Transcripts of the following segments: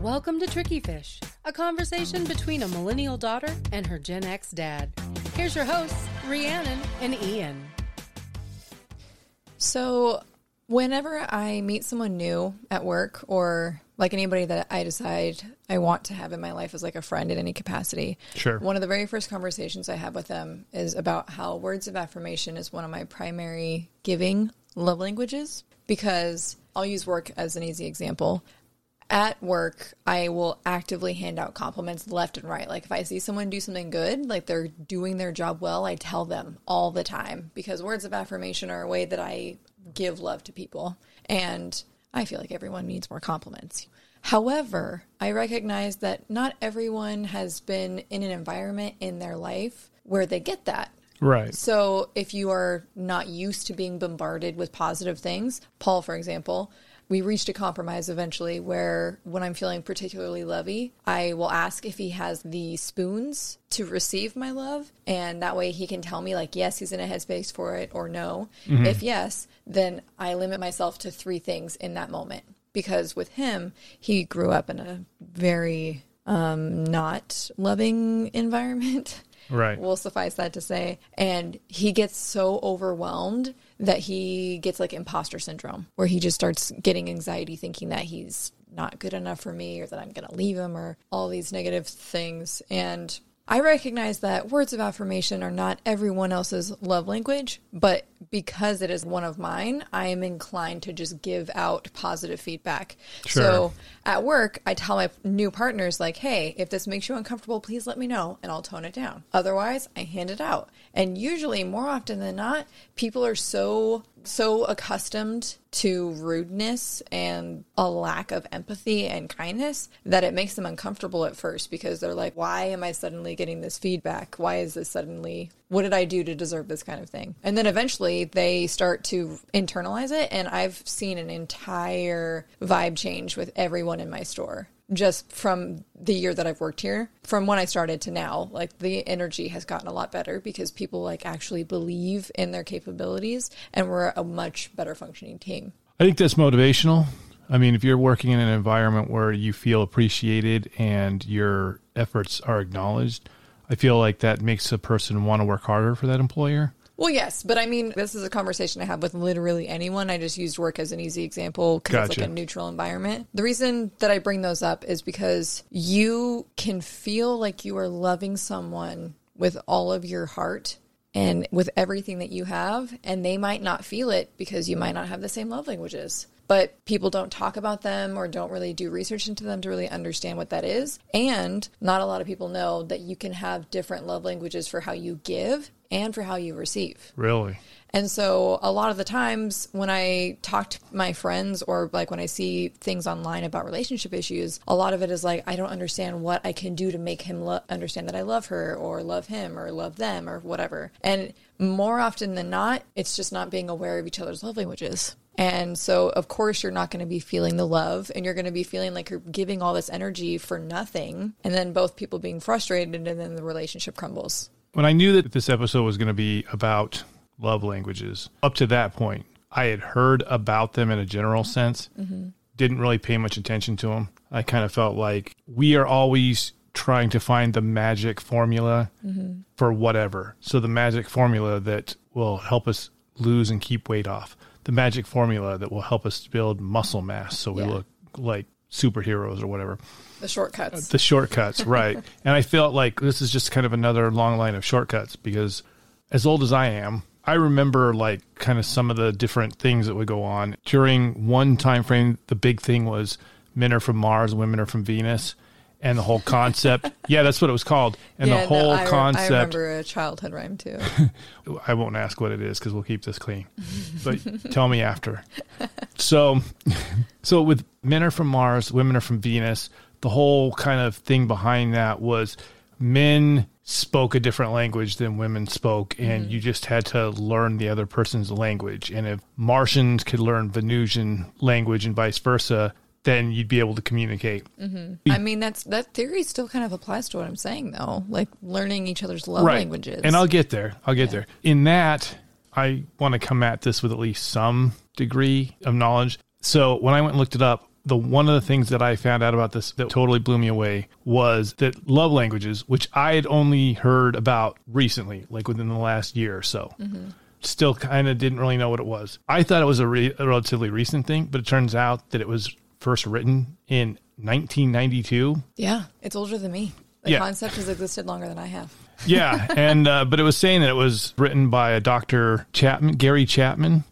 Welcome to Tricky Fish, a conversation between a millennial daughter and her Gen X dad. Here's your hosts, Rhiannon and Ian. So, whenever I meet someone new at work or like anybody that I decide I want to have in my life as like a friend in any capacity, Sure. one of the very first conversations I have with them is about how words of affirmation is one of my primary giving love languages because I'll use work as an easy example. At work, I will actively hand out compliments left and right. Like if I see someone do something good, like they're doing their job well, I tell them all the time because words of affirmation are a way that I give love to people. And I feel like everyone needs more compliments. However, I recognize that not everyone has been in an environment in their life where they get that. Right. So if you are not used to being bombarded with positive things, Paul, for example, we reached a compromise eventually where when I'm feeling particularly lovey, I will ask if he has the spoons to receive my love. And that way he can tell me, like, yes, he's in a headspace for it or no. If yes, then I limit myself to three things in that moment. Because with him, he grew up in a very um, not loving environment. Right. will suffice that to say. And he gets so overwhelmed that he gets like imposter syndrome, where he just starts getting anxiety thinking that he's not good enough for me or that I'm going to leave him or all these negative things. And I recognize that words of affirmation are not everyone else's love language, but because it is one of mine, I am inclined to just give out positive feedback. Sure. So at work, I tell my new partners, like, hey, if this makes you uncomfortable, please let me know and I'll tone it down. Otherwise, I hand it out. And usually, more often than not, people are so, so accustomed to rudeness and a lack of empathy and kindness that it makes them uncomfortable at first because they're like, why am I suddenly getting this feedback? Why is this suddenly, what did I do to deserve this kind of thing? And then eventually they start to internalize it. And I've seen an entire vibe change with everyone in my store just from the year that I've worked here, from when I started to now, like the energy has gotten a lot better because people like actually believe in their capabilities and we're a much better functioning team. I think that's motivational. I mean, if you're working in an environment where you feel appreciated and your efforts are acknowledged, I feel like that makes a person want to work harder for that employer. Well, yes, but I mean, this is a conversation I have with literally anyone. I just used work as an easy example because it's like a neutral environment. The reason that I bring those up is because you can feel like you are loving someone with all of your heart and with everything that you have, and they might not feel it because you might not have the same love languages. But people don't talk about them or don't really do research into them to really understand what that is. And not a lot of people know that you can have different love languages for how you give and for how you receive. Really? And so a lot of the times when I talk to my friends or like when I see things online about relationship issues, a lot of it is like I don't understand what I can do to make him lo- understand that I love her or love him or love them or whatever. And more often than not, it's just not being aware of each other's love languages. And so, of course, you're not going to be feeling the love and you're going to be feeling like you're giving all this energy for nothing. And then both people being frustrated and then the relationship crumbles. When I knew that this episode was going to be about love languages, up to that point, I had heard about them in a general mm-hmm. sense, mm-hmm. didn't really pay much attention to them. I kind of felt like we are always trying to find the magic formula mm-hmm. for whatever. So, the magic formula that will help us lose and keep weight off, the magic formula that will help us build muscle mass so we Yeah. look like superheroes or whatever The shortcuts. the shortcuts, right. and I felt like this is just kind of another long line of shortcuts because as old as I am, I remember like kind of some of the different things that would go on. During one time frame, the big thing was men are from Mars, women are from Venus. And the whole concept, yeah, that's what it was called. And the whole I, concept, I remember a childhood rhyme too. I won't ask what it is because we'll keep this clean. But tell me after. So, so with men are from Mars, women are from Venus. The whole kind of thing behind that was men spoke a different language than women spoke, and mm-hmm. you just had to learn the other person's language. And if Martians could learn Venusian language and vice versa, then you'd be able to communicate. Mm-hmm. I mean, that's that theory still kind of applies to what I'm saying, though. Like learning each other's love languages. And I'll get there. I'll get there. In that, I want to come at this with at least some degree of knowledge. So when I went and looked it up, the one of the things that I found out about this that totally blew me away was that love languages, which I had only heard about recently, like within the last year or so. Mm-hmm. Still kind of didn't really know what it was. I thought it was a, re- a relatively recent thing, but it turns out that it was first written in 1992. Yeah, it's older than me. The Yeah. concept has existed longer than I have. Yeah, and uh, but it was saying that it was written by a Dr. Chapman, Gary Chapman,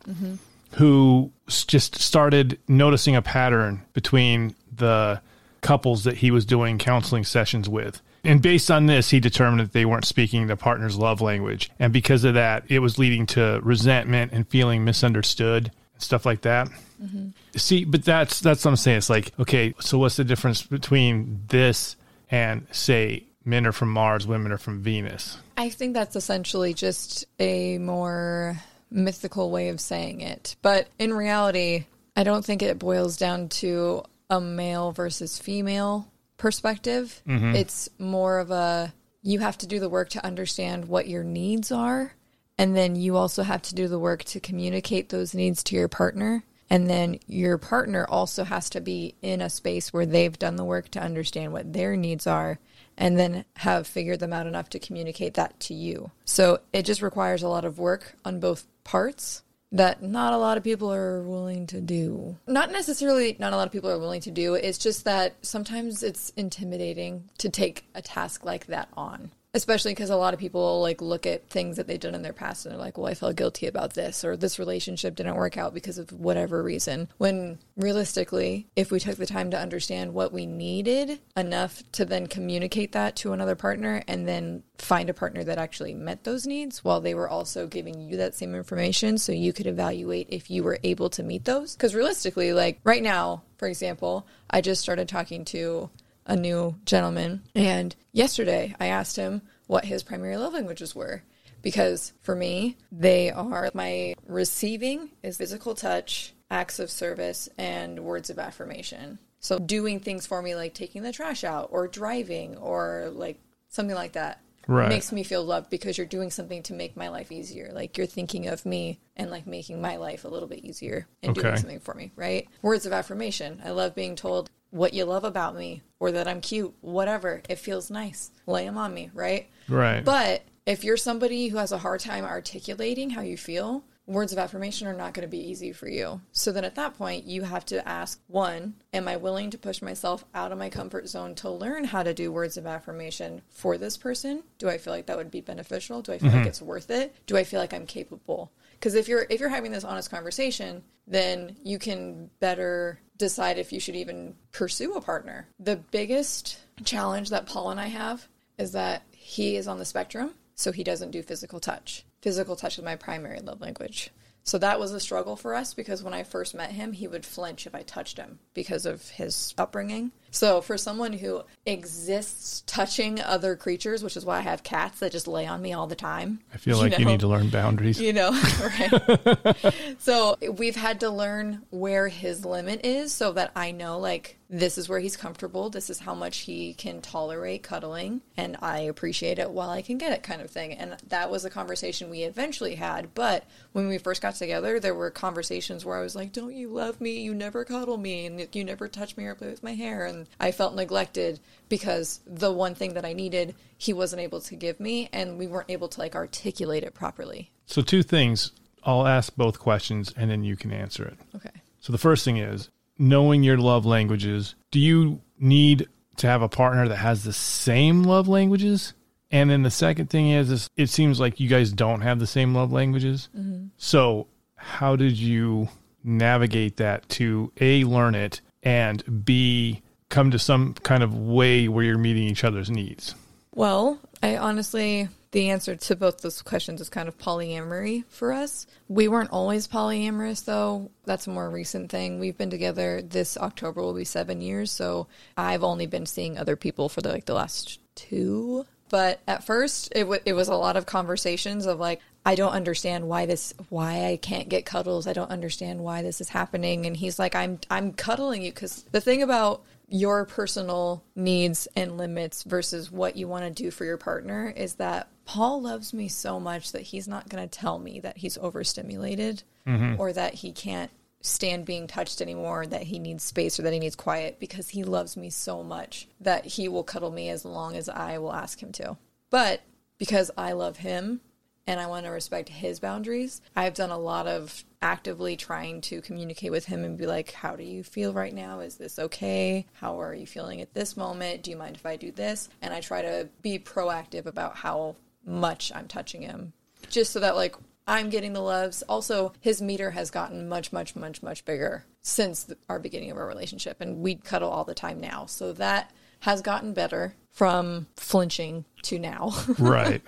who just started noticing a pattern between the couples that he was doing counseling sessions with. And based on this, he determined that they weren't speaking the partner's love language. And because of that, it was leading to resentment and feeling misunderstood and stuff like that. Mm-hmm. See, but that's that's what I'm saying. It's like, okay, so what's the difference between this and say men are from Mars, women are from Venus? I think that's essentially just a more mythical way of saying it. But in reality, I don't think it boils down to a male versus female perspective. Mm-hmm. It's more of a you have to do the work to understand what your needs are. And then you also have to do the work to communicate those needs to your partner. And then your partner also has to be in a space where they've done the work to understand what their needs are and then have figured them out enough to communicate that to you. So it just requires a lot of work on both parts that not a lot of people are willing to do. Not necessarily not a lot of people are willing to do. It's just that sometimes it's intimidating to take a task like that on. Especially because a lot of people like look at things that they've done in their past and they're like, well, I felt guilty about this, or this relationship didn't work out because of whatever reason. When realistically, if we took the time to understand what we needed enough to then communicate that to another partner and then find a partner that actually met those needs while they were also giving you that same information so you could evaluate if you were able to meet those. Because realistically, like right now, for example, I just started talking to a new gentleman. And yesterday I asked him what his primary love languages were. Because for me, they are my receiving is physical touch, acts of service, and words of affirmation. So doing things for me like taking the trash out or driving or like something like that. Right. Makes me feel loved because you're doing something to make my life easier. Like you're thinking of me and like making my life a little bit easier and doing something for me, right? Words of affirmation. I love being told what you love about me or that I'm cute, whatever. It feels nice. Lay them on me, right? Right. But if you're somebody who has a hard time articulating how you feel, words of affirmation are not going to be easy for you. So then at that point, you have to ask one, am I willing to push myself out of my comfort zone to learn how to do words of affirmation for this person? Do I feel like that would be beneficial? Do I feel like mm-hmm. it's worth it? Do I feel like I'm capable? Because if you're if you're having this honest conversation, then you can better decide if you should even pursue a partner. The biggest challenge that Paul and I have is that he is on the spectrum, so he doesn't do physical touch. Physical touch is my primary love language. So that was a struggle for us because when I first met him, he would flinch if I touched him because of his upbringing. So for someone who exists touching other creatures, which is why I have cats that just lay on me all the time. I feel like you know? need to learn boundaries. you know right so we've had to learn where his limit is so that i know like this is where he's comfortable. This is how much he can tolerate cuddling and i appreciate it while i can get it kind of thing. And that was a conversation we eventually had but when we first got together there were conversations where i was like don't you love me? You never cuddle me and you never touch me or play with my hair. And i felt neglected because the one thing that i needed he wasn't able to give me and we weren't able to like articulate it properly. So, two things. I'll ask both questions and then you can answer it. okay. So, the first thing is knowing your love languages. Do you need to have a partner that has the same love languages? And then the second thing is, is it seems like you guys don't have the same love languages. Mm-hmm. So, how did you navigate that to A, learn it, and B, come to some kind of way where you're meeting each other's needs? Well, I honestly, the answer to both those questions is kind of polyamory for us. We weren't always polyamorous, though. That's a more recent thing. We've been together this October will be seven years, so I've only been seeing other people for the, like the last two. But at first, it w- it was a lot of conversations of like, I don't understand why this, why I can't get cuddles. I don't understand why this is happening. And he's like, I'm, I'm cuddling you because the thing about your personal needs and limits versus what you want to do for your partner is that Paul loves me so much that he's not going to tell me that he's overstimulated mm-hmm. or that he can't stand being touched anymore, that he needs space or that he needs quiet because he loves me so much that he will cuddle me as long as I will ask him to. But because I love him and I want to respect his boundaries, I've done a lot of actively trying to communicate with him and be like, How do you feel right now? Is this okay? How are you feeling at this moment? Do you mind if I do this? And I try to be proactive about how much I'm touching him just so that, like, I'm getting the loves. Also, his meter has gotten much, much, much, much bigger since the, our beginning of our relationship, and we cuddle all the time now. So that has gotten better from flinching to now. Right.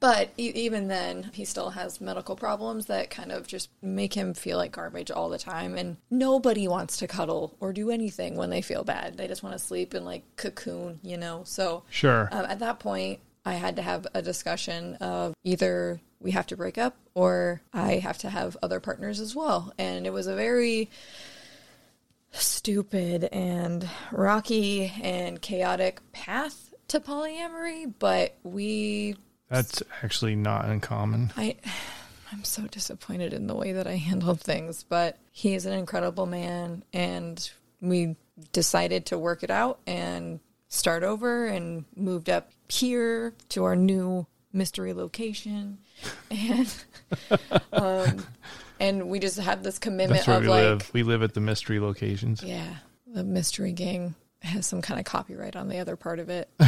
But e- even then, he still has medical problems that kind of just make him feel like garbage all the time. And nobody wants to cuddle or do anything when they feel bad. They just want to sleep and like cocoon, you know? So Sure. um, at that point, I had to have a discussion of either we have to break up or I have to have other partners as well. And it was a very stupid and rocky and chaotic path to polyamory, but we That's actually not uncommon. I I'm so disappointed in the way that I handled things, but he is an incredible man and we decided to work it out and start over and moved up here to our new mystery location and um and we just have this commitment That's where of we like live. We live at the mystery locations. yeah, the mystery gang has some kind of copyright on the other part of it.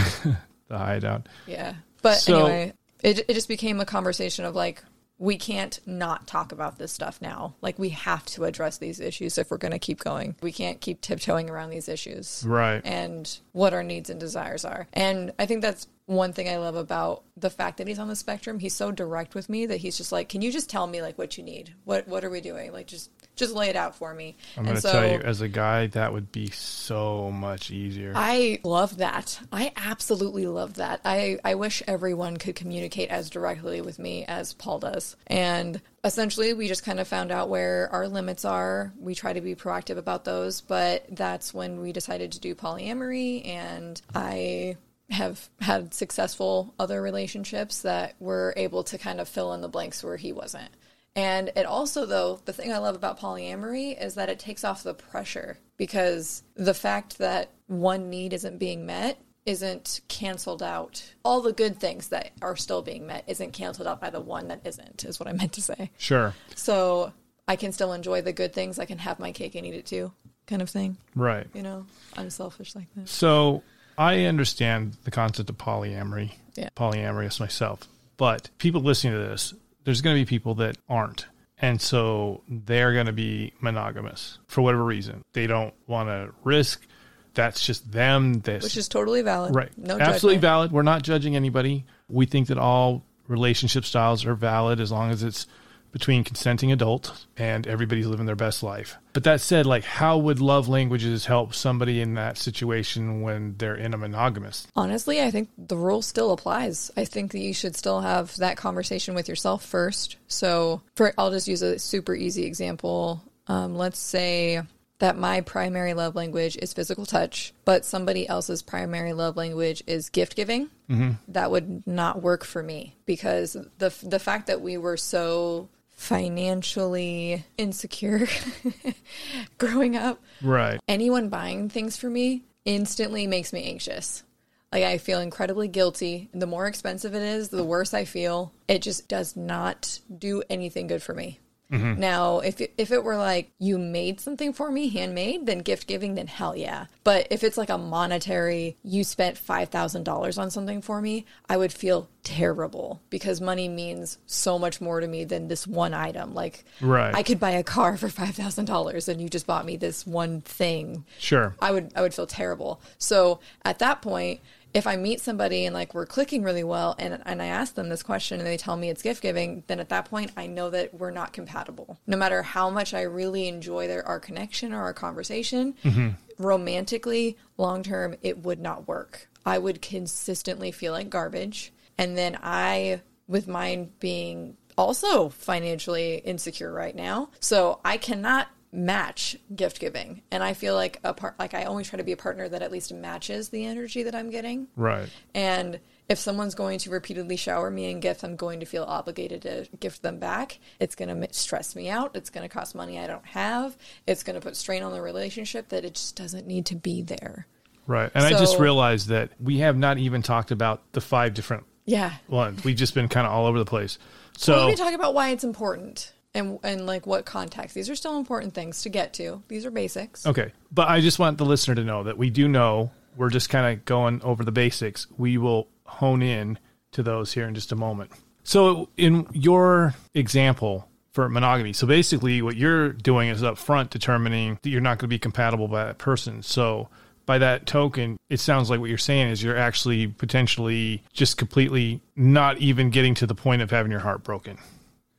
The hideout. Yeah. But So- anyway, it, it just became a conversation of like, we can't not talk about this stuff now. Like, we have to address these issues if we're going to keep going. We can't keep tiptoeing around these issues Right. and what our needs and desires are. And I think that's one thing I love about the fact that he's on the spectrum. He's so direct with me that he's just like, "Can you just tell me like what you need? What what are we doing? Like just just lay it out for me." I'm going to tell you, as a guy, that would be so much easier. I love that. I absolutely love that. I, I wish everyone could communicate as directly with me as Paul does. And essentially, we just kind of found out where our limits are. We try to be proactive about those, but that's when we decided to do polyamory. And I have had successful other relationships that were able to kind of fill in the blanks where he wasn't. And it also, though, the thing I love about polyamory is that it takes off the pressure because the fact that one need isn't being met isn't canceled out. All the good things that are still being met isn't canceled out by the one that isn't, is what I meant to say. sure. So I can still enjoy the good things. I can have my cake and eat it too, kind of thing. Right. You know, I'm selfish like that. So I understand the concept of polyamory, Yeah. polyamorous myself. But people listening to this, there's going to be people that aren't. And so they're going to be monogamous for whatever reason. They don't want to risk. That's just them. This, Which is totally valid. right. No Absolutely judgment. valid. We're not judging anybody. We think that all relationship styles are valid as long as it's between consenting adults and everybody's living their best life. But that said, like how would love languages help somebody in that situation when they're in a monogamous? Honestly, I think the rule still applies. I think that you should still have that conversation with yourself first. So, for I'll just use a super easy example. Um, let's say that my primary love language is physical touch, but somebody else's primary love language is gift giving. That would not work for me because the the fact that we were so financially insecure growing up Right. anyone buying things for me instantly makes me anxious. Like I feel incredibly guilty. The more expensive it is, the worse I feel. It just does not do anything good for me. Mm-hmm. Now, if it, if it were like you made something for me, handmade, then gift giving, then hell yeah. But if it's like a monetary, you spent five thousand dollars on something for me, I would feel terrible because money means so much more to me than this one item. Like, Right. I could buy a car for five thousand dollars, and you just bought me this one thing. Sure. I would I would feel terrible. So at that point, if I meet somebody and like we're clicking really well and and I ask them this question and they tell me it's gift giving, then at that point I know that we're not compatible. No matter how much I really enjoy their our connection or our conversation, mm-hmm. romantically, long term, it would not work. I would consistently feel like garbage. And then I, with mine being also financially insecure right now, so I cannot match gift giving. And I feel like a part, like I always try to be a partner that at least matches the energy that I'm getting. Right. And if someone's going to repeatedly shower me in gifts, I'm going to feel obligated to gift them back. It's going to stress me out. It's going to cost money I don't have. It's going to put strain on the relationship that it just doesn't need to be there. Right. And I just realized that we have not even talked about the five different Yeah. ones. We've just been kind of all over the place. Well, So, let me talk about why it's important and and like what context. These are still important things to get to. These are basics. okay. But I just want the listener to know that we do know we're just kind of going over the basics. We will hone in to those here in just a moment. So, in your example for monogamy, so basically what you're doing is up front determining that you're not going to be compatible by that person. So, by that token, it sounds like what you're saying is you're actually potentially just completely not even getting to the point of having your heart broken.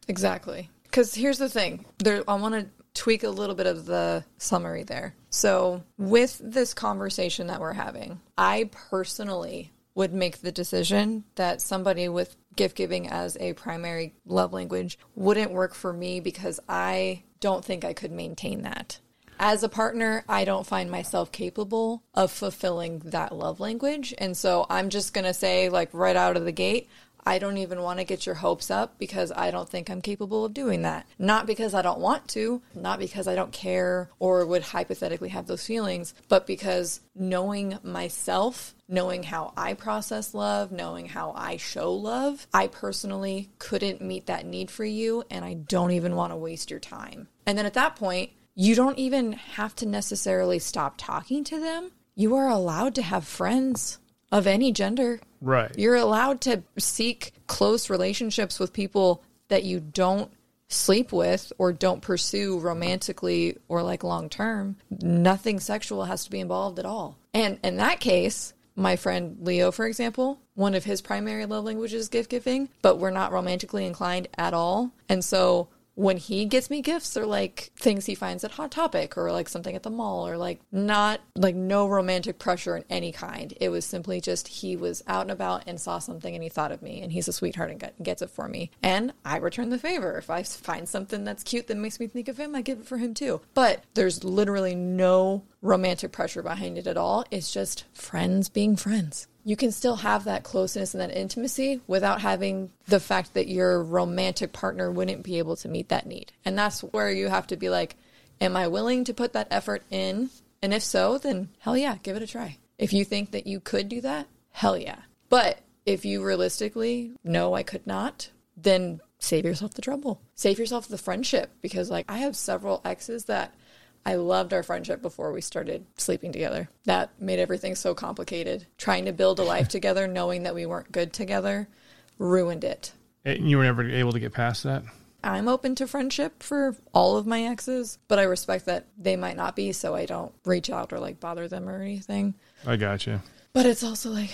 Exactly. Because here's the thing. There, I want to tweak a little bit of the summary there. So, with this conversation that we're having, I personally would make the decision that somebody with gift giving as a primary love language wouldn't work for me because I don't think I could maintain that. As a partner, I don't find myself capable of fulfilling that love language. And so I'm just going to say, like, right out of the gate, I don't even want to get your hopes up because I don't think I'm capable of doing that. Not because I don't want to, not because I don't care or would hypothetically have those feelings, but because knowing myself, knowing how I process love, knowing how I show love, I personally couldn't meet that need for you and I don't even want to waste your time. And then at that point, you don't even have to necessarily stop talking to them. You are allowed to have friends of any gender. Right. You're allowed to seek close relationships with people that you don't sleep with or don't pursue romantically or like long term. Nothing sexual has to be involved at all. And in that case, my friend Leo, for example, one of his primary love languages is gift giving, but we're not romantically inclined at all. And so when he gets me gifts, they're like things he finds at Hot Topic or like something at the mall or like not like no romantic pressure in any kind. It was simply just he was out and about and saw something and he thought of me and he's a sweetheart and gets it for me. And I return the favor. If I find something that's cute that makes me think of him, I give it for him too. But there's literally no romantic pressure behind it at all. It's just friends being friends you can still have that closeness and that intimacy without having the fact that your romantic partner wouldn't be able to meet that need. And that's where you have to be like, am I willing to put that effort in? And if so, then hell yeah, give it a try. If you think that you could do that, hell yeah. But if you realistically know I could not, then save yourself the trouble. Save yourself the friendship because like I have several exes that I loved our friendship before we started sleeping together. That made everything so complicated. Trying to build a life together, knowing that we weren't good together, ruined it. And you were never able to get past that? I'm open to friendship for all of my exes, but I respect that they might not be, so I don't reach out or like bother them or anything. I got you. But it's also like,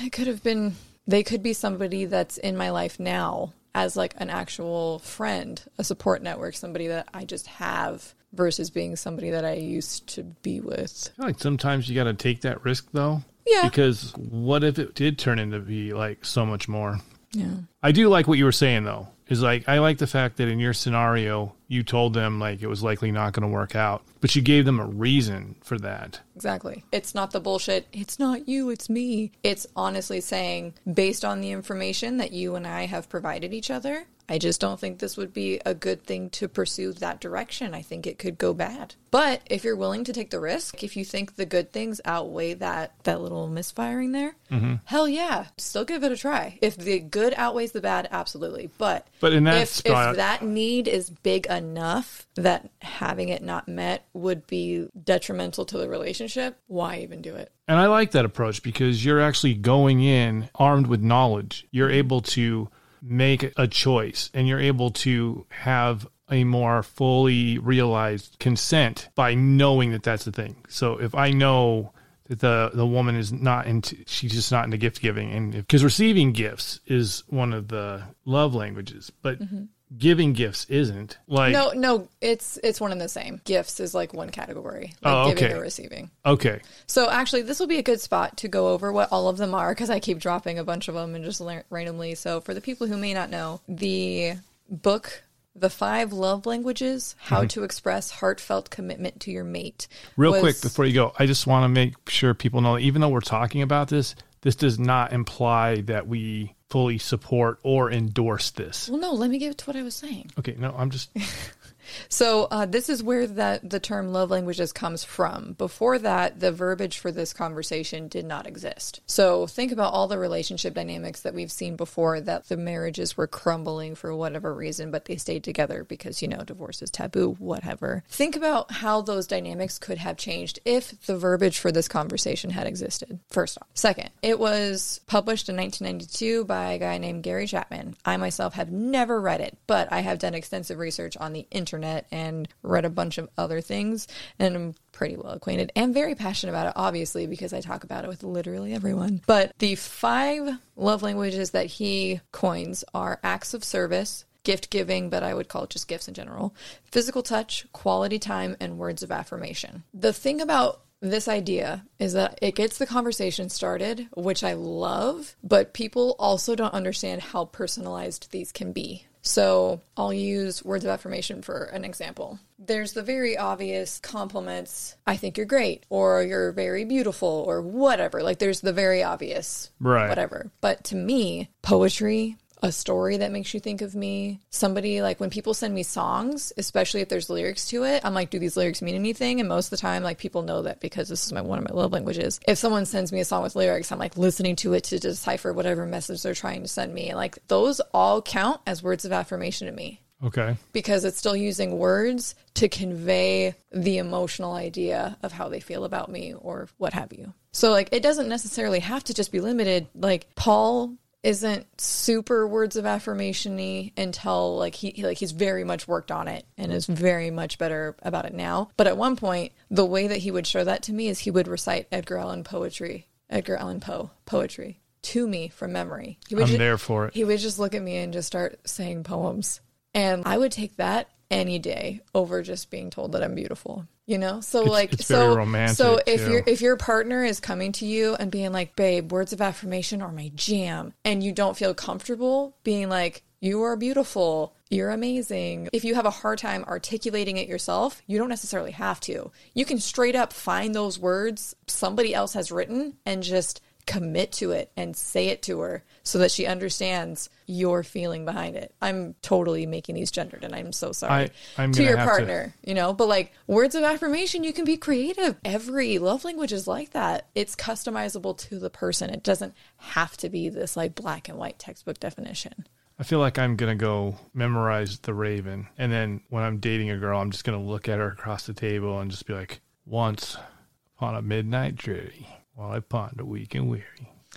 it could have been, they could be somebody that's in my life now as like an actual friend, a support network, somebody that I just have versus being somebody that I used to be with. Like sometimes you got to take that risk though. Yeah. Because what if it did turn into be like so much more? Yeah. I do like what you were saying though. Is like I like the fact that in your scenario you told them like it was likely not going to work out, but you gave them a reason for that. Exactly. It's not the bullshit, it's not you, it's me. It's honestly saying, based on the information that you and I have provided each other, I just don't think this would be a good thing to pursue that direction. I think it could go bad. But if you're willing to take the risk, if you think the good things outweigh that that little misfiring there, mm-hmm. hell yeah, still give it a try. If the good outweighs the bad, absolutely. But But in that if, spot- if that need is big enough that having it not met would be detrimental to the relationship, why even do it? And I like that approach because you're actually going in armed with knowledge. You're able to make a choice and you're able to have a more fully realized consent by knowing that that's the thing. So if I know that the the woman is not into she's just not into gift giving and because receiving gifts is one of the love languages, but mm-hmm. Giving gifts isn't. Like No, no, it's it's one and the same. Gifts is like one category, like Oh, giving okay. or receiving. okay. So actually, this will be a good spot to go over what all of them are because I keep dropping a bunch of them and just la- randomly. So for the people who may not know, the book. The Five Love Languages: How mm-hmm. to Express Heartfelt Commitment to Your Mate. Real was- quick before you go, I just want to make sure people know even though we're talking about this, this does not imply that we fully support or endorse this. Well, no, let me get to what I was saying. Okay, no, I'm just So uh, this is where that the term love languages comes from. Before that, the verbiage for this conversation did not exist. So think about all the relationship dynamics that we've seen before that the marriages were crumbling for whatever reason, but they stayed together because you know divorce is taboo, whatever. Think about how those dynamics could have changed if the verbiage for this conversation had existed. First off, second, it was published in 1992 by a guy named Gary Chapman. I myself have never read it, but I have done extensive research on the internet and read a bunch of other things and I'm pretty well acquainted and very passionate about it, obviously, because I talk about it with literally everyone. But the five love languages that he coins are acts of service, gift giving, but I would call it just gifts in general, physical touch, quality time, and words of affirmation. The thing about this idea is that it gets the conversation started, which I love, but people also don't understand how personalized these can be. So I'll use words of affirmation for an example. There's the very obvious compliments, I think you're great, or you're very beautiful, or whatever. Like there's the very obvious, Right. whatever. But to me, poetry, a story that makes you think of me, somebody like when people send me songs, especially if there's lyrics to it, I'm like, do these lyrics mean anything? And most of the time, like people know that because this is my one of my love languages. If someone sends me a song with lyrics, I'm like listening to it to decipher whatever message they're trying to send me. And like those all count as words of affirmation to me okay. because it's still using words to convey the emotional idea of how they feel about me or what have you. So like it doesn't necessarily have to just be limited. Like Paul isn't super words of affirmation-y until like he he- like he's very much worked on it and is very much better about it now. But at one point, the way that he would show that to me is he would recite Edgar Allan poetry, Edgar Allan Poe poetry to me from memory. He would I'm ju- there for it. he would just look at me and just start saying poems. And I would take that any day over just being told that I'm beautiful. You know? So like it's so so if your if your partner is coming to you and being like, "Babe, words of affirmation are my jam." And you don't feel comfortable being like, "You are beautiful. You're amazing." If you have a hard time articulating it yourself, you don't necessarily have to. You can straight up find those words somebody else has written and just commit to it and say it to her so that she understands your feeling behind it. I'm totally making these gendered and I'm so sorry I- to your have to- partner, you know, but like words of affirmation, you can be creative. Every love language is like that. It's customizable to the person. It doesn't have to be this like black and white textbook definition. I feel like I'm gonna go memorize the Raven, and then when I'm dating a girl, I'm just gonna look at her across the table and just be like, "Once upon a midnight dreary, while I ponder weak and weary."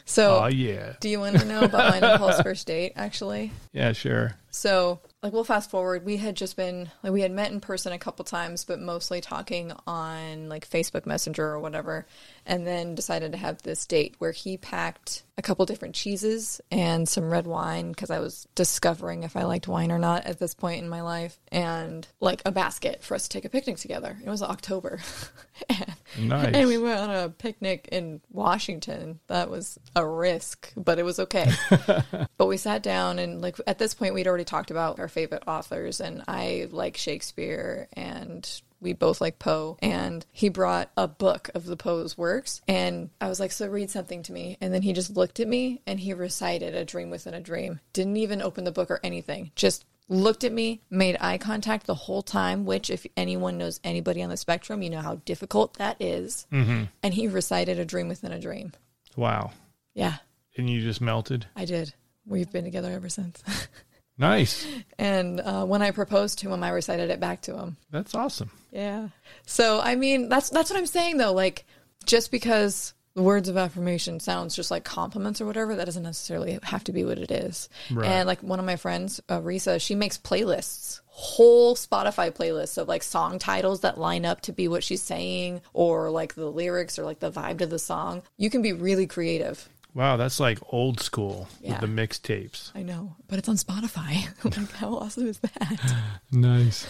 So, Oh yeah, do you want to know about my and Paul's first date actually? yeah, sure. So, like, we'll fast forward. We had just been, like, we had met in person a couple times, but mostly talking on, like, Facebook Messenger or whatever. And then decided to have this date where he packed a couple different cheeses and some red wine because I was discovering if I liked wine or not at this point in my life. And, like, a basket for us to take a picnic together. It was October. and, Nice. and we went on a picnic in Washington. That was a risk, but it was okay. But we sat down and like at this point we'd already talked about our favorite authors and I like Shakespeare and we both like Poe and he brought a book of the Poe's works and I was like so read something to me. And then he just looked at me and he recited a dream within a dream. Didn't even open the book or anything. Just looked at me made eye contact the whole time which if anyone knows anybody on the spectrum you know how difficult that is. Mm-hmm. and he recited a dream within a dream. Wow, yeah. And you just melted. I did. We've been together ever since Nice. And uh, when I proposed to him, I recited it back to him. That's awesome. Yeah. So I mean, that's that's what I'm saying though. Like, just because the words of affirmation sounds just like compliments or whatever, that doesn't necessarily have to be what it is. Right. And like one of my friends, uh, Risa, she makes playlists, whole Spotify playlists of like song titles that line up to be what she's saying, or like the lyrics or like the vibe to the song. You can be really creative. Wow, that's like old school Yeah. with the mixtapes. I know, but it's on Spotify. like, how awesome is that? Nice.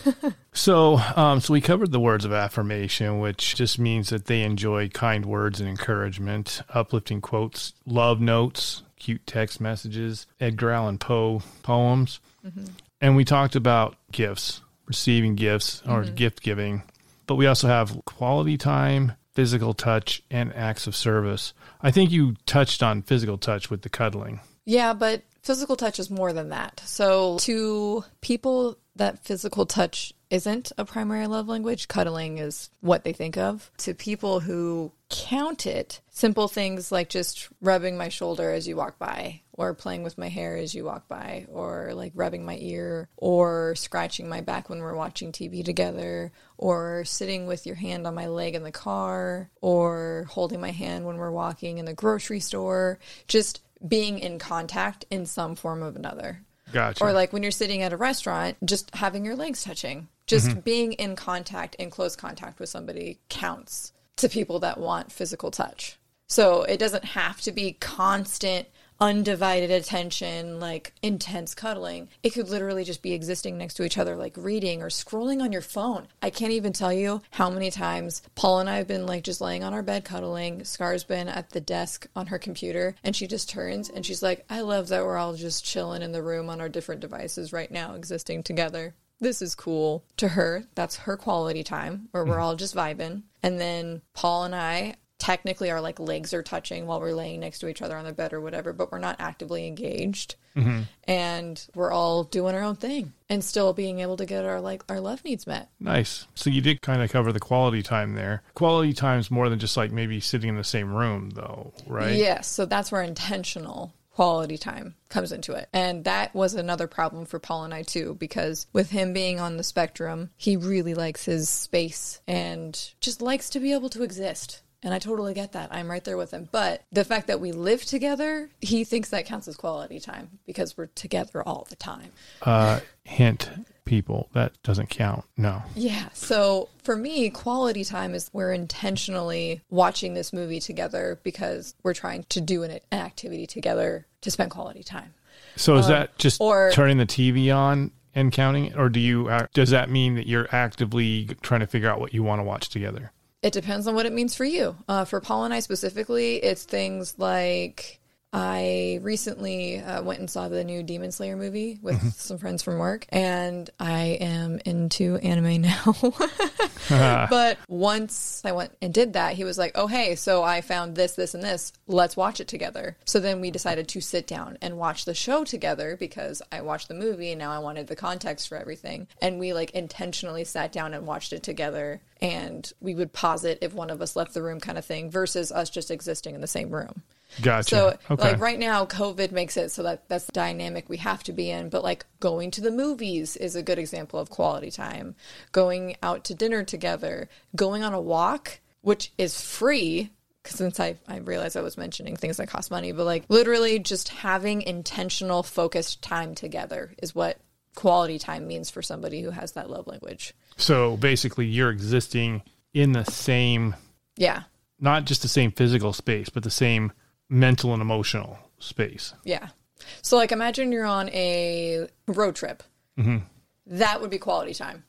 so, um, so we covered the words of affirmation, which just means that they enjoy kind words and encouragement, uplifting quotes, love notes, cute text messages, Edgar Allan Poe poems, and we talked about gifts, receiving gifts or gift giving. But we also have quality time, physical touch and acts of service. I think you touched on physical touch with the cuddling. Yeah, but physical touch is more than that. So, to people that physical touch isn't a primary love language, cuddling is what they think of. To people who count it, simple things like just rubbing my shoulder as you walk by, or playing with my hair as you walk by, or like rubbing my ear, or scratching my back when we're watching TV together, or sitting with your hand on my leg in the car, or holding my hand when we're walking in the grocery store. Just being in contact in some form of another. Gotcha. Or like when you're sitting at a restaurant, just having your legs touching, just mm-hmm. being in contact, in close contact with somebody counts to people that want physical touch. So it doesn't have to be constant, undivided attention, like intense cuddling. It could literally just be existing next to each other, like reading or scrolling on your phone. I can't even tell you how many times Paul and I have been like just laying on our bed cuddling. Scar's been at the desk on her computer, and she just turns and she's like, I love that we're all just chilling in the room on our different devices right now, existing together. This is cool. To her, that's her quality time where we're mm. all just vibing. And then Paul and I technically our like legs are touching while we're laying next to each other on the bed or whatever, but we're not actively engaged. Mm-hmm. And we're all doing our own thing and still being able to get our like our love needs met. Nice. So you did kind of cover the quality time there. Quality time's more than just like maybe sitting in the same room, though, right? Yes, so that's where intentional quality time comes into it. And that was another problem for Paul and I too because with him being on the spectrum, he really likes his space and just likes to be able to exist. And I totally get that. I'm right there with him. But the fact that we live together, he thinks that counts as quality time because we're together all the time. Uh, hint, people, that doesn't count. No. Yeah. So for me, quality time is we're intentionally watching this movie together because we're trying to do an, an activity together to spend quality time. So is that just or- turning the TV on and counting it, or do you? Does that mean that you're actively trying to figure out what you want to watch together? It depends on what it means for you. Uh, for Paul and I specifically, it's things like I recently uh, went and saw the new Demon Slayer movie with some friends from work, and I am into anime now. but once I went and did that, he was like, "Oh, hey, so I found this, this, and this. Let's watch it together." So then we decided to sit down and watch the show together because I watched the movie and now I wanted the context for everything, and we like intentionally sat down and watched it together. And we would pause it if one of us left the room, kind of thing, versus us just existing in the same room. Gotcha. So okay. like right now, COVID makes it so that that's the dynamic we have to be in. But like going to the movies is a good example of quality time. Going out to dinner together, going on a walk, which is free. 'cause Since I, I realized I was mentioning things that cost money, but like literally just having intentional, focused time together is what quality time means for somebody who has that love language. So basically, you're existing in the same, Yeah. not just the same physical space, but the same mental and emotional space. Yeah. So, like, imagine you're on a road trip. Mm-hmm. That would be quality time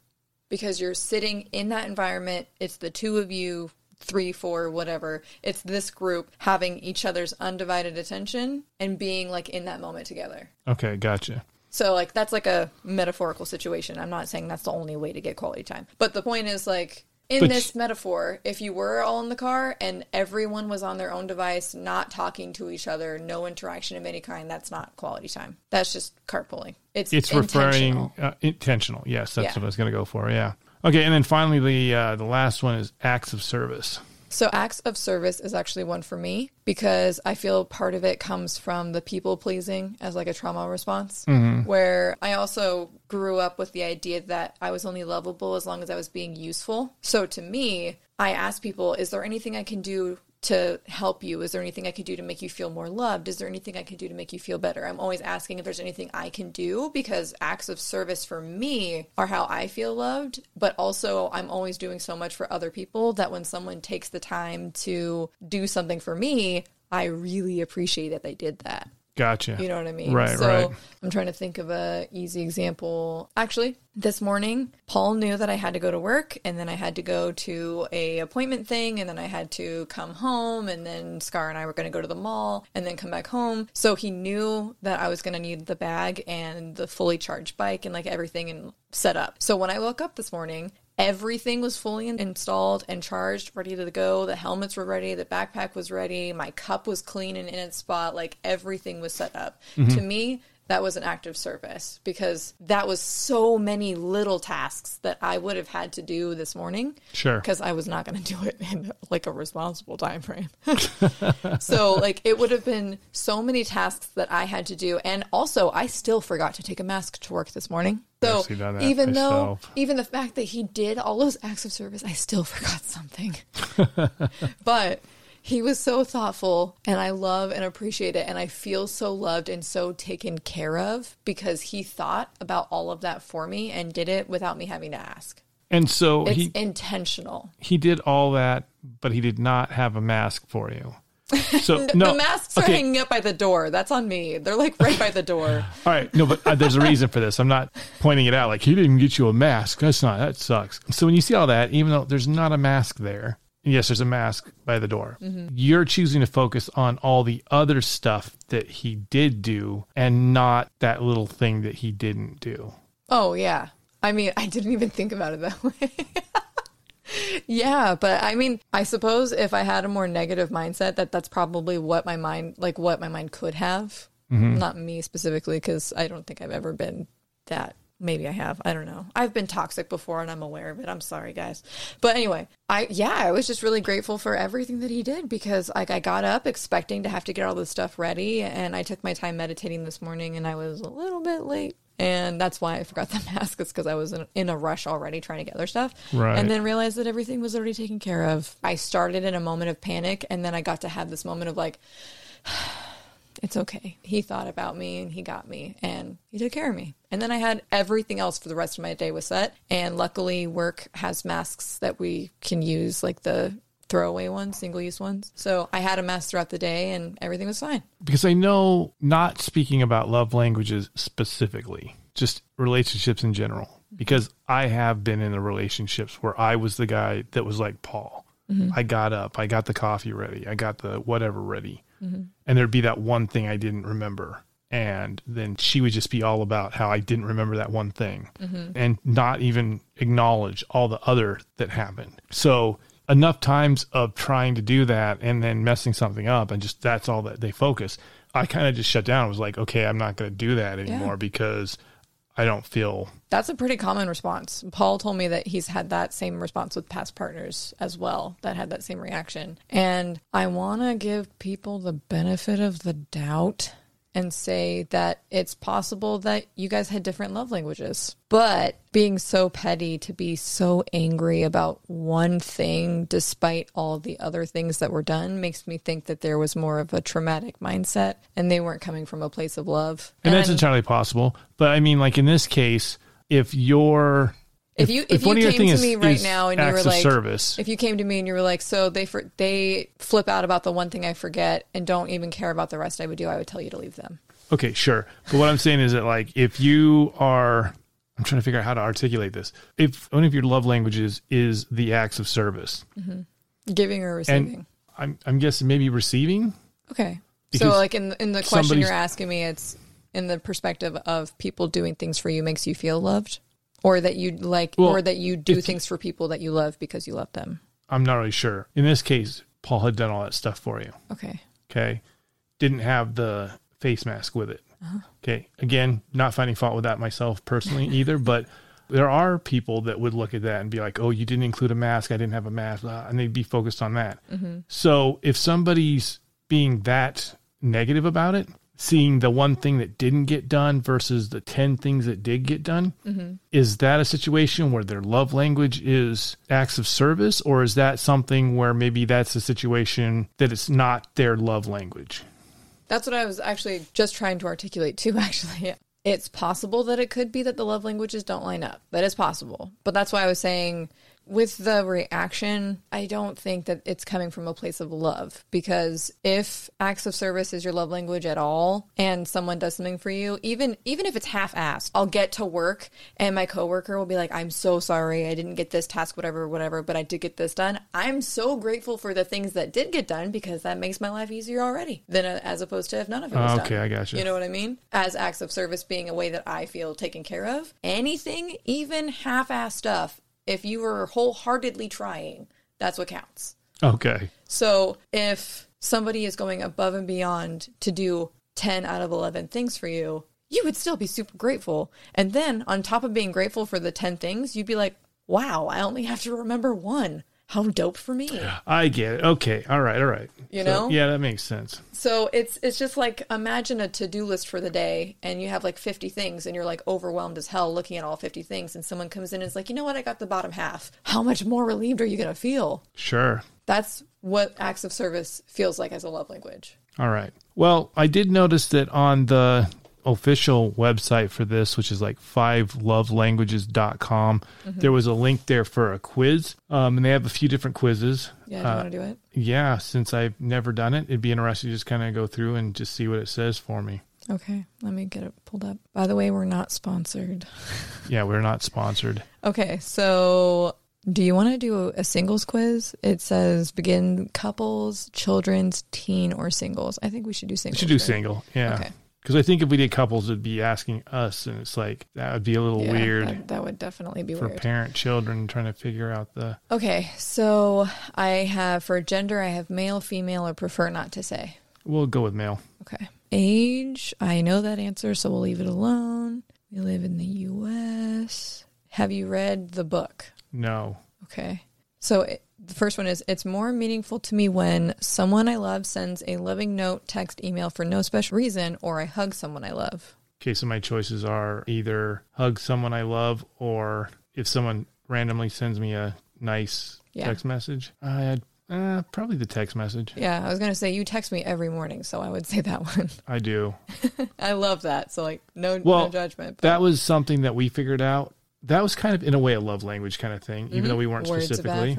because you're sitting in that environment. It's the two of you, three, four, whatever. It's this group having each other's undivided attention and being like in that moment together. Okay, gotcha. So, like, that's like a metaphorical situation. I'm not saying that's the only way to get quality time. But the point is, like, in But- this metaphor, if you were all in the car and everyone was on their own device, not talking to each other, no interaction of any kind, that's not quality time. That's just carpooling. It's It's referring intentional. uh, intentional. Yes, that's Yeah. what I was going to go for. Yeah. Okay, and then finally the uh, the last one is acts of service. So, acts of service is actually one for me because I feel part of it comes from the people pleasing as like a trauma response, mm-hmm. where I also grew up with the idea that I was only lovable as long as I was being useful. So, to me, I ask people, is there anything I can do? To help you, is there anything I can do to make you feel more loved? Is there anything I can do to make you feel better? I'm always asking if there's anything I can do because acts of service for me are how I feel loved, but also I'm always doing so much for other people that when someone takes the time to do something for me, I really appreciate that they did that. Gotcha. You know what I mean? Right, so right. I'm trying to think of a easy example. Actually, this morning, Paul knew that I had to go to work and then I had to go to a appointment thing and then I had to come home and then Scar and I were going to go to the mall and then come back home. So he knew that I was going to need the bag and the fully charged bike and like everything and set up. So when I woke up this morning everything was fully installed and charged, ready to go. The helmets were ready, the backpack was ready, my cup was clean and in its spot. Like everything was set up. Mm-hmm. To me, that was an act of service because that was so many little tasks that I would have had to do this morning. Sure. Because I was not going to do it in like a responsible time frame. so like it would have been so many tasks that I had to do, and also I still forgot to take a mask to work this morning. So Actually done that even though even the fact that he did all those acts of service, I still forgot something. but he was so thoughtful and I love and appreciate it and I feel so loved and so taken care of because he thought about all of that for me and did it without me having to ask. And so It's he intentional. he did all that, but he did not have a mask for you. So no, the masks are hanging up by the door. That's on me. They're like right by the door. All right, no, but uh, there's a reason for this. I'm not pointing it out like he didn't get you a mask. That's not that sucks. So when you see all that, even though there's not a mask there, yes, there's a mask by the door. Mm-hmm. You're choosing to focus on all the other stuff that he did do and not that little thing that he didn't do. Oh yeah. I mean, I didn't even think about it that way. yeah, but I mean, I suppose if I had a more negative mindset, that that's probably what my mind, like what my mind could have. Mm-hmm. Not me specifically, because I don't think I've ever been that. Maybe I have. I don't know. I've been toxic before, and I'm aware of it. I'm sorry, guys. But anyway, I yeah, I was just really grateful for everything that he did because like I got up expecting to have to get all this stuff ready, and I took my time meditating this morning, and I was a little bit late and that's why I forgot the mask. Is because I was in, in a rush already trying to get other stuff, Right. and then realized that everything was already taken care of. I started in a moment of panic, and then I got to have this moment of like, it's okay. He thought about me, and he got me, and he took care of me. And then I had everything else for the rest of my day was set, and luckily, work has masks that we can use, like the throwaway ones, single use ones. So I had a mask throughout the day, and everything was fine. Because I know, not speaking about love languages specifically, just relationships in general, because I have been in the relationships where I was the guy that was like Paul. Mm-hmm. I got up, I got the coffee ready, I got the whatever ready. Mm-hmm. And there'd be that one thing I didn't remember. And then she would just be all about how I didn't remember that one thing mm-hmm. and not even acknowledge all the other that happened. So, enough times of trying to do that and then messing something up, and just that's all that they focus. I kind of just shut down. I was like, okay, I'm not going to do that anymore because I don't feel That's a pretty common response. Paul told me that he's had that same response with past partners as well, that had that same reaction. And I want to give people the benefit of the doubt and say that it's possible that you guys had different love languages. But being so petty to be so angry about one thing despite all the other things that were done makes me think that there was more of a traumatic mindset and they weren't coming from a place of love. and that's entirely possible. But I mean, like in this case, if you're If you if, of you came to is- me right is now and you were like service. if you came to me and you were like so they for, they flip out about the one thing I forget and don't even care about the rest I would do I would tell you to leave them. Okay, sure. But what I'm saying is that like if you are I'm trying to figure out how to articulate this. If one of your love languages is the acts of service, mm-hmm. Giving or receiving. and I'm I'm guessing maybe receiving. okay. So like in in the question you're asking me it's in the perspective of people doing things for you makes you feel loved or that you like Well, or that you do things for people that you love because you love them. I'm not really sure. In this case, Paul had done all that stuff for you. Okay. Okay. Didn't have the face mask with it. Uh-huh. Okay. Again, not finding fault with that myself personally either, but there are people that would look at that and be like, oh, you didn't include a mask. I didn't have a mask. blah, And they'd be focused on that. Mm-hmm. So if somebody's being that negative about it, seeing the one thing that didn't get done versus the 10 things that did get done, mm-hmm. is that a situation where their love language is acts of service? Or is that something where maybe that's a situation that it's not their love language? That's what I was actually just trying to articulate too, actually. It's possible that it could be that the love languages don't line up. That is possible. But that's why I was saying with the reaction, I don't think that it's coming from a place of love because if acts of service is your love language at all and someone does something for you, even even if it's half-assed, I'll get to work and my coworker will be like, "I'm so sorry. I didn't get this task whatever whatever, but I did get this done." I'm so grateful for the things that did get done because that makes my life easier already than uh, as opposed to if none of it was Oh, done. okay, I gotcha. You know what I mean? As acts of service being a way that I feel taken care of. Anything, even half-assed stuff, if you were wholeheartedly trying, that's what counts. Okay. So if somebody is going above and beyond to do 10 out of 11 things for you, you would still be super grateful. And then on top of being grateful for the 10 things, you'd be like, wow, I only have to remember one. How dope for me. I get it. Okay. All right. All right. You So, know? Yeah, that makes sense. So it's it's just like imagine a to-do list for the day and you have like 50 things and you're like overwhelmed as hell looking at all 50 things and someone comes in and is like, "You know what? I got the bottom half." How much more relieved are you going to feel? Sure. That's what acts of service feels like as a love language. All right. Well, I did notice that on the official website for this, which is like fivelovelanguages.com, Mm-hmm. there was a link there for a quiz. Um, and they have a few different quizzes. Yeah, do you Uh, want to do it? yeah, since I've never done it, it'd be interesting to just kind of go through and just see what it says for me. Okay, let me get it pulled up. By the way, we're not sponsored. Yeah, we're not sponsored. Okay, so do you want to do a, singles quiz? It says begin couples, children's, teen, or singles. I think we should do We singles. should do right? single. Yeah. Okay. Because I think if we did couples, it'd be asking us, and it's like that would be a little Yeah, weird That, that would definitely be for weird. parent children trying to figure out the. Okay, so I have for gender, I have male, female, or prefer not to say. We'll go with male. Okay. Age, I know that answer, so we'll leave it alone. We live in the U.S. Have you read the book? No. Okay. So it, the first one is it's more meaningful to me when someone I love sends a loving note, text, email for no special reason, or I hug someone I love. Okay, so my choices are either hug someone I love, or if someone randomly sends me a nice Yeah. text message, I'd uh, probably the text message. Yeah, I was gonna say you text me every morning, so I would say that one. I do. I love that. So like no Well, no judgment. but That was something that we figured out. That was kind of in a way a love language kind of thing, even though we weren't Mm-hmm. words specifically.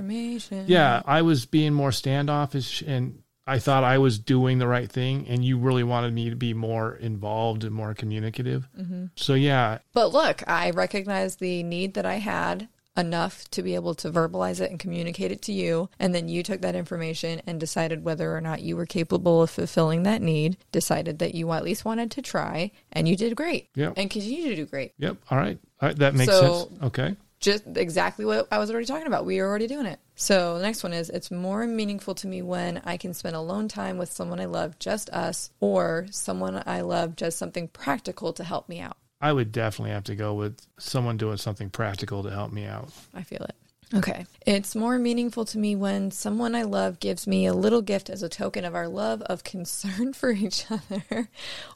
Yeah, I was being more standoffish and I thought I was doing the right thing and you really wanted me to be more involved and more communicative. Mm-hmm. So yeah, But look, I recognized the need that I had enough to be able to verbalize it and communicate it to you. And then you took that information and decided whether or not you were capable of fulfilling that need, decided that you at least wanted to try, and you did great. Yep. And continue to do great. yep, all right. All right that makes So- sense. Okay. Just exactly what I was already talking about. We are already doing it. So the next one is it's more meaningful to me when I can spend alone time with someone I love, just us, or someone I love does something practical to help me out. I would definitely have to go with someone doing something practical to help me out. I feel it. Okay. It's more meaningful to me when someone I love gives me a little gift as a token of our love, of concern for each other,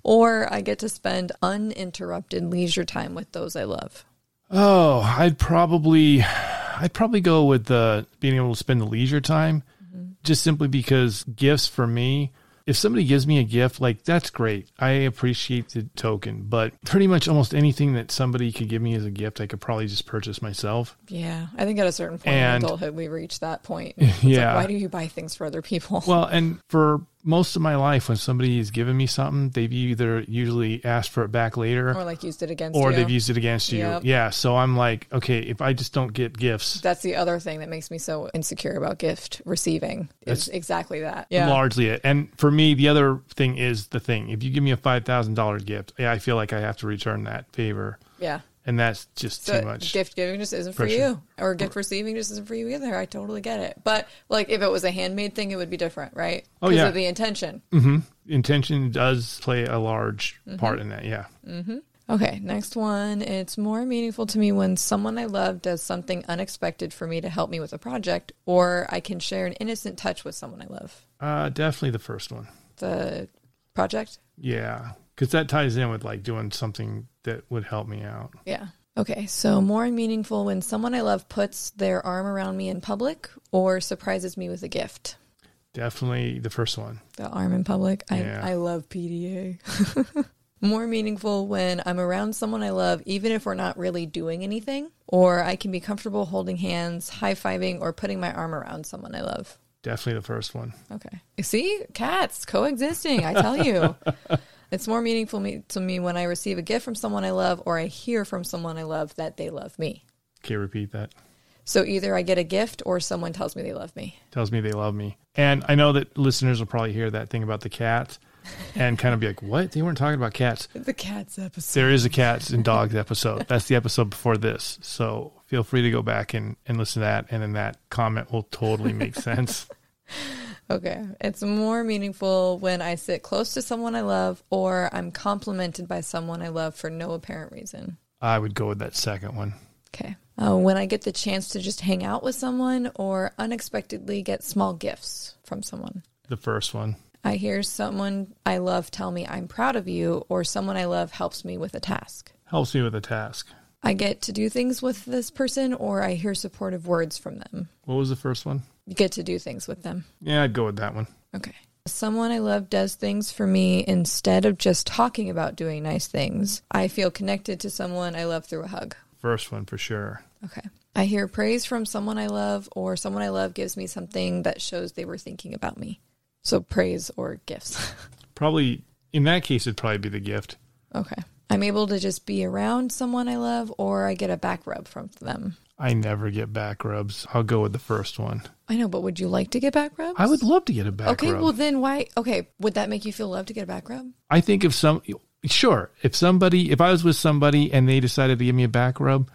or I get to spend uninterrupted leisure time with those I love. Oh, I'd probably I'd probably go with the being able to spend the leisure time mm-hmm. just simply because gifts for me if somebody gives me a gift like that's great. I appreciate the token, but pretty much almost anything that somebody could give me as a gift I could probably just purchase myself. Yeah. I think at a certain point And- in adulthood, we reach that point. It's Yeah. Like, why do you buy things for other people? Well, and for most of my life when somebody has given me something, they've either usually asked for it back later or like used it against or you. they've used it against you. Yep. Yeah, so I'm like, okay, if I just don't get gifts, That's the other thing that makes me so insecure about gift receiving. Is exactly that. Yeah. largely it. And for me, the other thing is the thing. If you give me a five thousand dollar gift, yeah, I feel like I have to return that favor, yeah. And that's just So too much. gift giving just isn't for you, or gift receiving just isn't for you either. I totally get it. But like, if it was a handmade thing, it would be different, right? Oh, yeah. of the intention. hmm Intention does play a large Mm-hmm. part in that. Yeah. Okay, next one. It's more meaningful to me when someone I love does something unexpected for me to help me with a project, or I can share an innocent touch with someone I love. Uh, definitely the first one. The project. Yeah, because that ties in with like doing something that would help me out. Yeah. Okay, so more meaningful when someone I love puts their arm around me in public or surprises me with a gift. Definitely the first one. The arm in public. I, Yeah. I love PDA. more meaningful when I'm around someone I love, even if we're not really doing anything, or I can be comfortable holding hands, high fiving, or putting my arm around someone I love. Definitely the first one. Okay. See, cats coexisting. I tell you. it's more meaningful me, to me when I receive a gift from someone I love or I hear from someone I love that they love me. Okay, repeat that. So either I get a gift or someone tells me they love me. Tells me they love me. And I know that listeners will probably hear that thing about the cat. And kind of be like, what? They weren't talking about cats. The cats episode. There is a cats and dogs episode. That's the episode before this. So feel free to go back and, and listen to that. And then that comment will totally make sense. Okay. It's more meaningful when I sit close to someone I love or I'm complimented by someone I love for no apparent reason. I would go with that second one. Okay. Uh, when I get the chance to just hang out with someone or unexpectedly get small gifts from someone. The first one. I hear someone I love tell me I'm proud of you, or someone I love helps me with a task. Helps me with a task. I get to do things with this person, or I hear supportive words from them. What was the first one? You get to do things with them. Yeah, I'd go with that one. Okay. Someone I love does things for me instead of just talking about doing nice things. I feel connected to someone I love through a hug. First one for sure. Okay. I hear praise from someone I love, or someone I love gives me something that shows they were thinking about me. So praise or gifts. Probably in that case, it'd probably be the gift. okay. I'm able to just be around someone I love, or I get a back rub from them. I never get back rubs. I'll go with the first one. I know, but would you like to get back rubs? I would love to get a back rub. Okay, rub. well then why? Okay, would that make you feel love to get a back rub? I think if some, sure, if somebody, if I was with somebody and they decided to give me a back rub,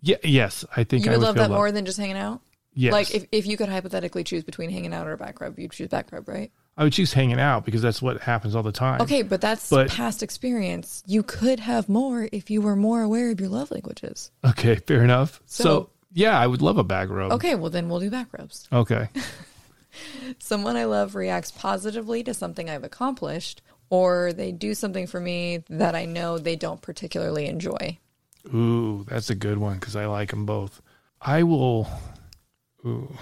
yeah, yes, I think You I would would love that more than just hanging out. Yes, Like if, if you could hypothetically choose between hanging out or a back rub, you'd choose back rub, right? I would choose hanging out because that's what happens all the time. Okay, but that's But- past experience. You could have more if you were more aware of your love languages. Okay, fair enough. So, So- yeah, I would love a back rub. Okay, well then we'll do back rubs. Okay. Someone I love reacts positively to something I've accomplished, or they do something for me that I know they don't particularly enjoy. Ooh, that's a good one because I like them both. I will. Ooh,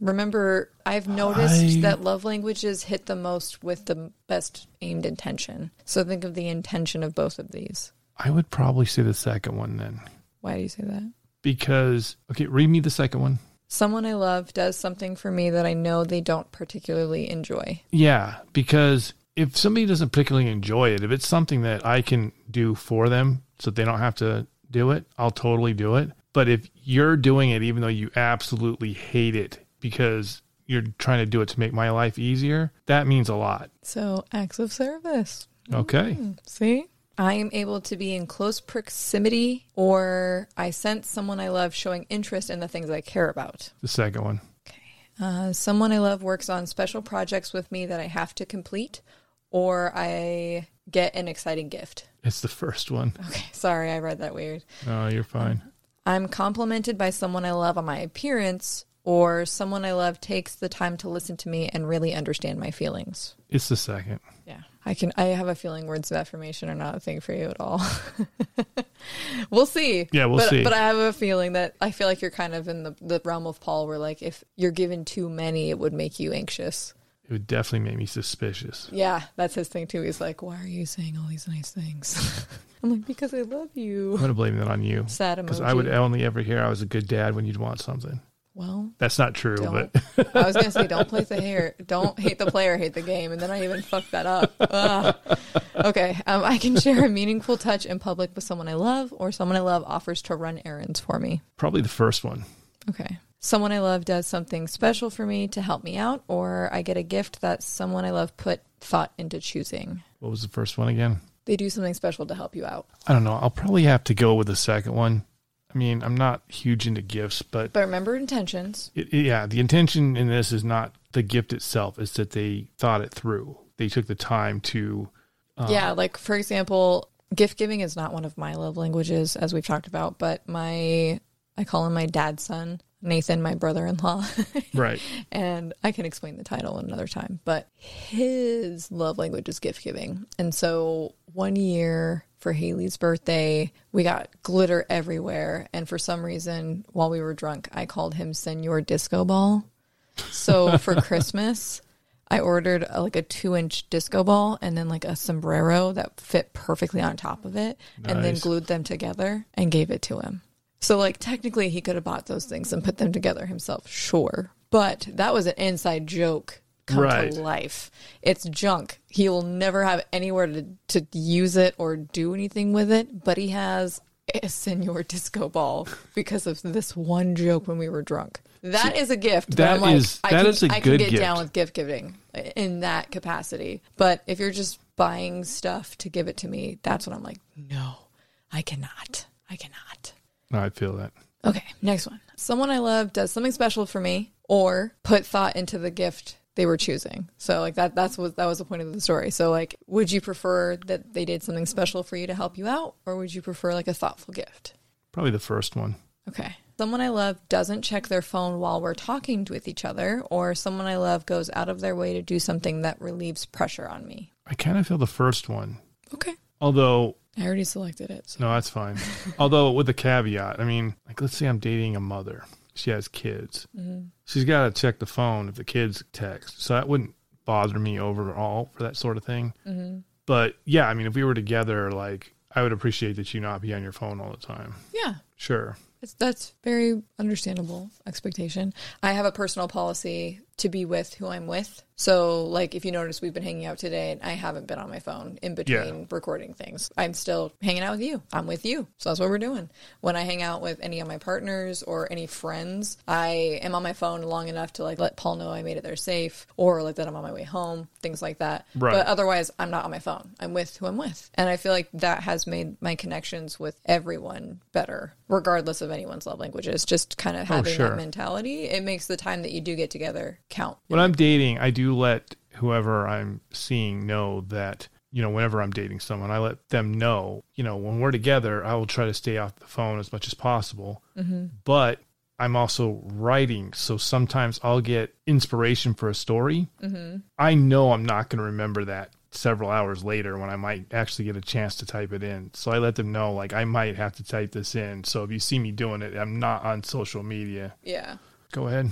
Remember, I've noticed I- that love languages hit the most with the best aimed intention. So think of the intention of both of these. I would probably say the second one then Why do you say that? because okay, read me the second one. Someone I love does something for me that I know they don't particularly enjoy. Yeah, because if somebody doesn't particularly enjoy it, if it's something that I can do for them so they don't have to do it, I'll totally do it. But if you're doing it even though you absolutely hate it because you're trying to do it to make my life easier, that means a lot. So, acts of service. Okay. See? I am able to be in close proximity, or I sense someone I love showing interest in the things I care about. The second one. Okay. Uh, someone I love works on special projects with me that I have to complete, or I get an exciting gift. It's the first one. Okay, sorry, I read that weird. Oh, you're fine. I'm complimented by someone I love on my appearance, or someone I love takes the time to listen to me and really understand my feelings. It's the second. Yeah. I can I have a feeling words of affirmation are not a thing for you at all. we'll see. Yeah, we'll but, see. But I have a feeling that I feel like you're kind of in the, the realm of Paul where like if you're given too many it would make you anxious. It would definitely make me suspicious. Yeah, that's his thing too. He's like, Why are you saying all these nice things? I'm like, Because I love you. I'm going to blame that on you. Sad emoji. Because. I would only ever hear I was a good dad when you'd want something. well, That's not true, but I was gonna say don't play the hair, don't hate the player, hate the game, and then I even fucked that up. Ugh. Okay, um, I can share a meaningful touch in public with someone I love, or someone I love offers to run errands for me. probably the first one. Okay, someone I love does something special for me to help me out, or I get a gift that someone I love put thought into choosing. What was the first one again? They do something special to help you out. I don't know. I'll probably have to go with the second one. I mean, I'm not huge into gifts, but But remember intentions. it, yeah, the intention in this is not the gift itself. It's that they thought it through. They took the time to. Um, yeah, like for example, gift giving is not one of my love languages, as we've talked about, but my I call him my dad's son, Nathan, my brother in law. Right. and I can explain the title another time, but his love language is gift giving. And so one year for Haley's birthday, we got glitter everywhere. And for some reason, while we were drunk, I called him Senor Disco Ball. So for Christmas, I ordered a, like a two inch disco ball and then like a sombrero that fit perfectly on top of it and then glued them together and gave it to him. So like technically he could have bought those things and put them together himself, sure. But that was an inside joke come Right. to life. It's junk. He'll never have anywhere to to use it or do anything with it, but he has a senor disco ball because of this one joke when we were drunk. That is a gift. that like, is- that can, is a I can good get gift. down with gift giving in that capacity. But if you're just buying stuff to give it to me, that's when I'm like, no, I cannot. I cannot. No, I feel that. Okay, next one. Someone I love does something special for me or put thought into the gift they were choosing. So like that that's what that was the point of the story. So like would you prefer that they did something special for you to help you out or would you prefer like a thoughtful gift? Probably the first one. Okay. Someone I love doesn't check their phone while we're talking with each other or someone I love goes out of their way to do something that relieves pressure on me. I kind of feel the first one. Okay. Although, I already selected it. So. no, that's fine. Although, with a caveat, I mean, like, let's say I'm dating a mother. She has kids. Mm-hmm. She's got to check the phone if the kids text. So that wouldn't bother me overall for that sort of thing. Mm-hmm. But yeah, I mean, if we were together, like, I would appreciate that you not be on your phone all the time. Yeah. Sure. It's, that's very understandable expectation. I have a personal policy to be with who I'm with. So, like, if you notice, we've been hanging out today and I haven't been on my phone in between Yeah. recording things. I'm still hanging out with you. I'm with you. So, that's what we're doing. When I hang out with any of my partners or any friends, I am on my phone long enough to, like, let Paul know I made it there safe or, like, that I'm on my way home, things like that. Right. But otherwise, I'm not on my phone. I'm with who I'm with. And I feel like that has made my connections with everyone better, regardless of anyone's love languages. Just kind of oh, having Oh, sure. that mentality, it makes the time that you do get together count. When I'm dating, I do let whoever I'm seeing know that, you know, whenever I'm dating someone, I let them know, you know, when we're together, I will try to stay off the phone as much as possible. Mm-hmm. But I'm also writing. So sometimes I'll get inspiration for a story. Mm-hmm. I know I'm not going to remember that several hours later when I might actually get a chance to type it in. So I let them know, like, I might have to type this in. So if you see me doing it, I'm not on social media. Yeah. Go ahead.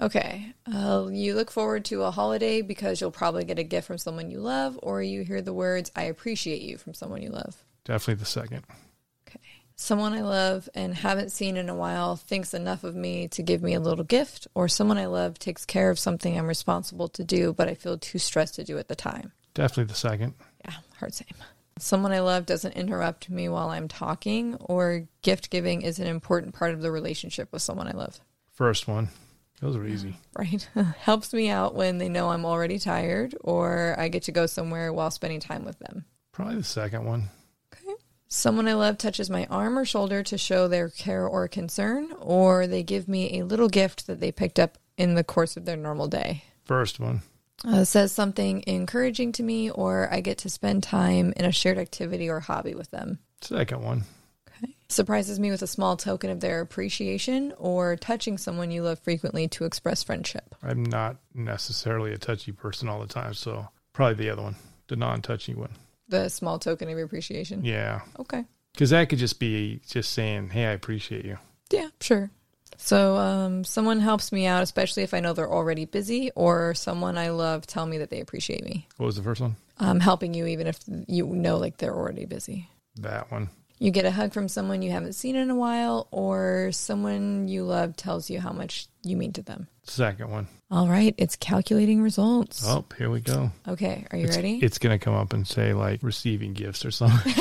Okay. Uh, you look forward to a holiday because you'll probably get a gift from someone you love, or you hear the words, I appreciate you from someone you love. Definitely the second. Okay. Someone I love and haven't seen in a while thinks enough of me to give me a little gift, or someone I love takes care of something I'm responsible to do, but I feel too stressed to do at the time. Definitely the second. Yeah, hard same. Someone I love doesn't interrupt me while I'm talking, or gift giving is an important part of the relationship with someone I love. First one. Those are easy. Right? Helps me out when they know I'm already tired, or I get to go somewhere while spending time with them. Probably the second one. Okay. Someone I love touches my arm or shoulder to show their care or concern, or they give me a little gift that they picked up in the course of their normal day. First one. Uh, says something encouraging to me, or I get to spend time in a shared activity or hobby with them. Second one. Surprises me with a small token of their appreciation, or touching someone you love frequently to express friendship. I'm not necessarily a touchy person all the time, so probably the other one, the non-touchy one. The small token of appreciation. Yeah, Okay. because that could just be just saying, "Hey, I appreciate you." Yeah, sure. So, um, someone helps me out, especially if I know they're already busy, or someone I love tell me that they appreciate me. What was the first one? I'm helping you even if you know like they're already busy. That one. You get a hug from someone you haven't seen in a while, or someone you love tells you how much you mean to them. Second one. All right, it's calculating results. Oh, here we go. Okay, are you It's, ready? It's gonna come up and say like receiving gifts or something.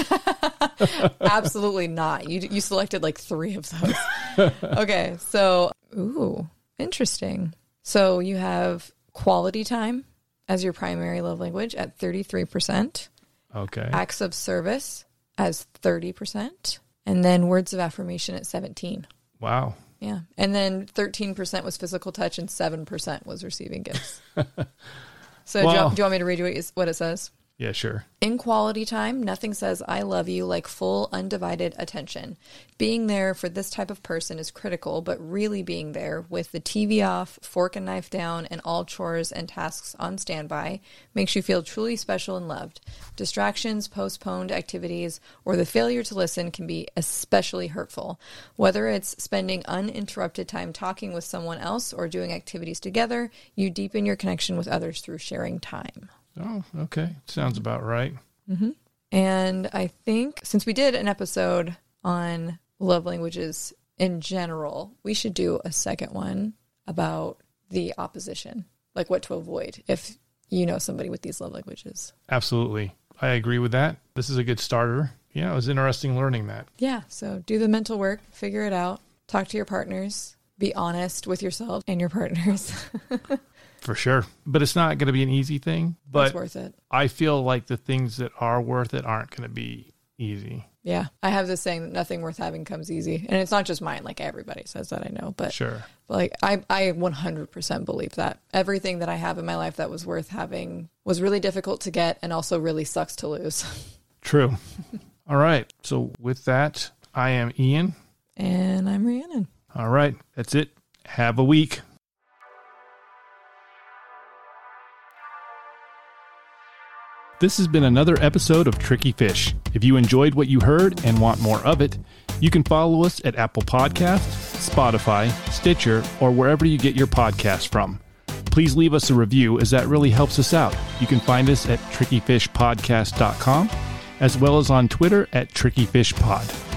Absolutely not. You you selected like three of those. okay, so ooh, interesting. So you have quality time as your primary love language at thirty three percent, okay. acts of service as thirty percent, and then words of affirmation at seventeen. Wow. Yeah, and then thirteen percent was physical touch, and seven percent was receiving gifts. so do, you, do you want me to read you, what it says? Yeah, sure. In quality time, nothing says I love you like full, undivided attention. Being there for this type of person is critical, but really being there with the TV off, fork and knife down, and all chores and tasks on standby makes you feel truly special and loved. Distractions, postponed activities, or the failure to listen can be especially hurtful. Whether it's spending uninterrupted time talking with someone else or doing activities together, you deepen your connection with others through sharing time. Oh, okay. Sounds about right. Mm-hmm. And I think since we did an episode on love languages in general, we should do a second one about the opposition, like what to avoid if you know somebody with these love languages. Absolutely. I agree with that. This is a good starter. Yeah, it was interesting learning that. Yeah, so do the mental work, figure it out, talk to your partners, Be honest with yourself and your partners. for sure. But it's not going to be an easy thing. But it's But worth it. I feel like the things that are worth it aren't going to be easy. Yeah. I have this saying that nothing worth having comes easy. And it's not just mine, like everybody says that I know, but Sure. like I, I 100% believe that everything that I have in my life that was worth having was really difficult to get and also really sucks to lose. True. All right. So with that, I am Ian. And I'm Rhiannon. All right. That's it. Have a week. This has been another episode of Tricky Fish. If you enjoyed what you heard and want more of it, you can follow us at Apple Podcasts, Spotify, Stitcher, or wherever you get your podcasts from. Please leave us a review as that really helps us out. You can find us at trickyfishpodcast.com as well as on Twitter at trickyfishpod.